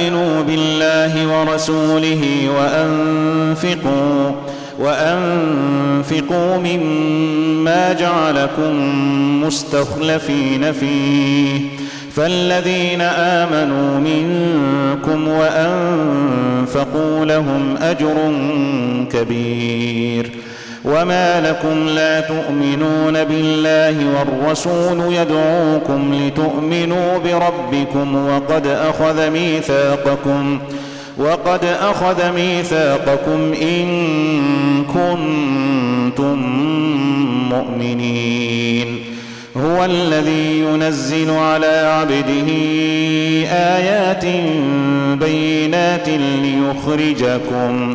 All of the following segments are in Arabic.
آمنوا بالله ورسوله وانفقوا وأنفقوا مما جعلكم مستخلفين فيه. فالذين آمنوا منكم وأنفقوا لهم أجر كبير. وما لكم لا تؤمنون بالله والرسول يدعوكم لتؤمنوا بربكم وقد اخذ ميثاقكم وقد اخذ ميثاقكم ان كنتم مؤمنين. هو الذي ينزل على عبده ايات بينات ليخرجكم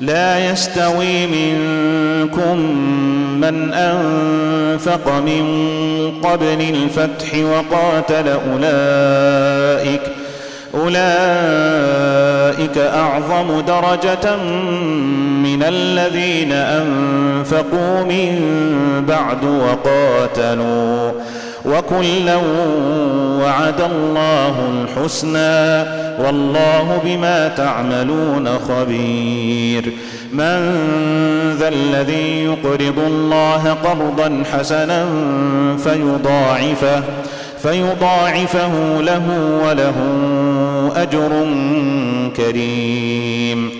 لا يستوي منكم من أنفق من قبل الفتح وقاتل أولئك أولئك أعظم درجة من الذين أنفقوا من بعد وقاتلوا. وكلا وعد الله الحسنى والله بما تعملون خبير. من ذا الذي يقرض الله قرضا حسنا فيضاعفه فيضاعفه له وله أجر كريم.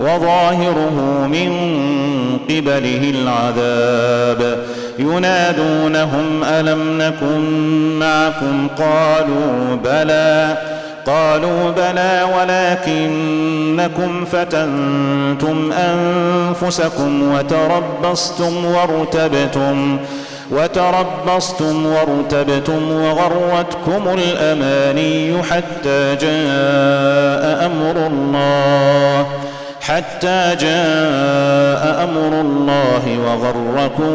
وظاهره من قبله العذاب. ينادونهم ألم نكن معكم؟ قالوا بلى. قالوا بلى ولكنكم فتنتم أنفسكم وتربصتم وارتبتم وتربصتم وارتبتم وغرتكم الأماني حتى جاء أمر الله. حتى جاء أمر الله وغركم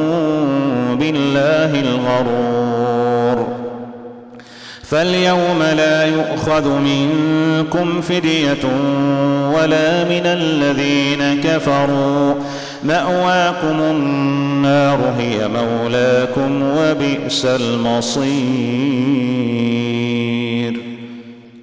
بالله الغرور. فاليوم لا يؤخذ منكم فدية ولا من الذين كفروا. مأواكم النار هي مولاكم وبئس المصير.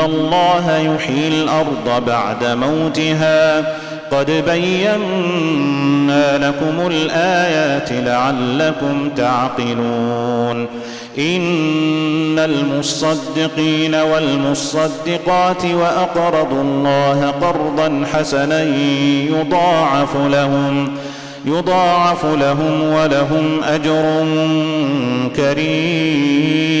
ان الله يحيي الأرض بعد موتها قد بينا لكم الايات لعلكم تعقلون ان المصدقين والمصدقات واقرضوا الله قرضا حسنا يضاعف لهم يضاعف لهم ولهم اجر كريم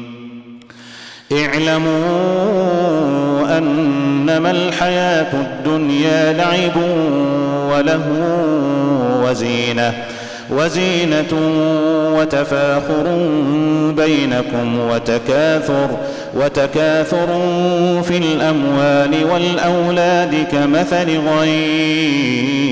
اعلموا أنما الحياة الدنيا لعب وله وزينة وزينة وتفاخر بينكم وتكاثر وتكاثر في الأموال والأولاد كمثل غيث.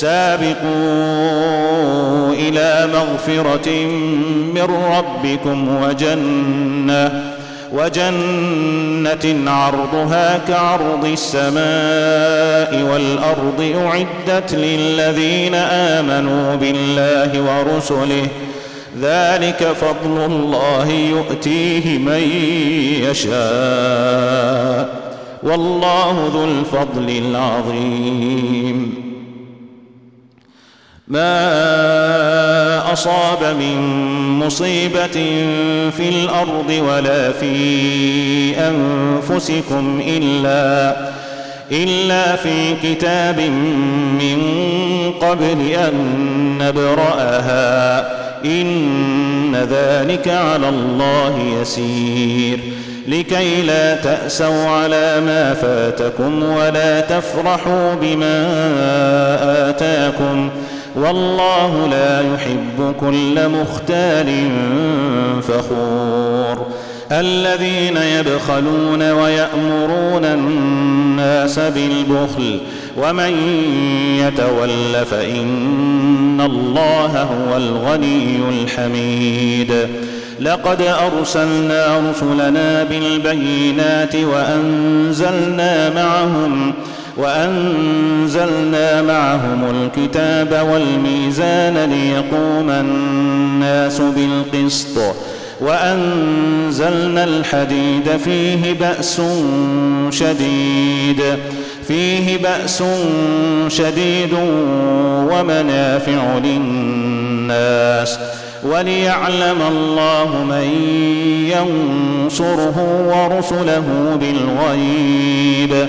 سابقوا إلى مغفرة من ربكم وجنة وجنة عرضها كعرض السماء والأرض أعدت للذين آمنوا بالله ورسله. ذلك فضل الله يؤتيه من يشاء. والله ذو الفضل العظيم. ما اصاب من مصيبه في الأرض ولا في انفسكم الا الا في كتاب من قبل ان نبراها. ان ذلك على الله يسير. لكي لا تاسوا على ما فاتكم ولا تفرحوا بما اتاكم. والله لا يحب كل مختال فخور. الذين يبخلون ويأمرون الناس بالبخل ومن يتول فإن الله هو الغني الحميد. لقد أرسلنا رسلنا بالبينات وأنزلنا معهم وأنزلنا معهم الكتاب والميزان ليقوم الناس بالقسط وأنزلنا الحديد فيه بأس شديد فيه بأس شديد ومنافع للناس وليعلم الله من ينصره ورسله بالغيب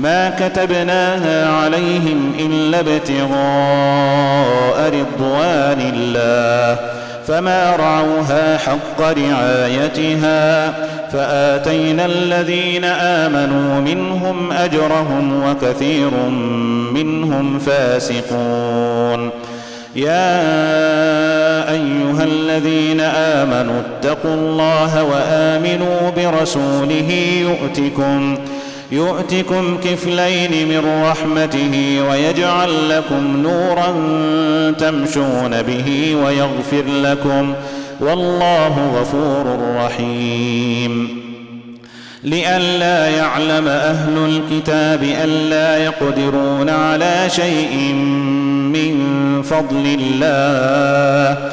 ما كتبناها عليهم إلا ابتغاء رضوان الله. فما رعوها حق رعايتها. فآتينا الذين آمنوا منهم أجرهم وكثير منهم فاسقون. يا أيها الذين آمنوا اتقوا الله وآمنوا برسوله يؤتكم يؤتكم كفلين من رحمته ويجعل لكم نورا تمشون به ويغفر لكم والله غفور رحيم. لئلا يعلم أهل الكتاب ألا يقدرون على شيء من فضل الله.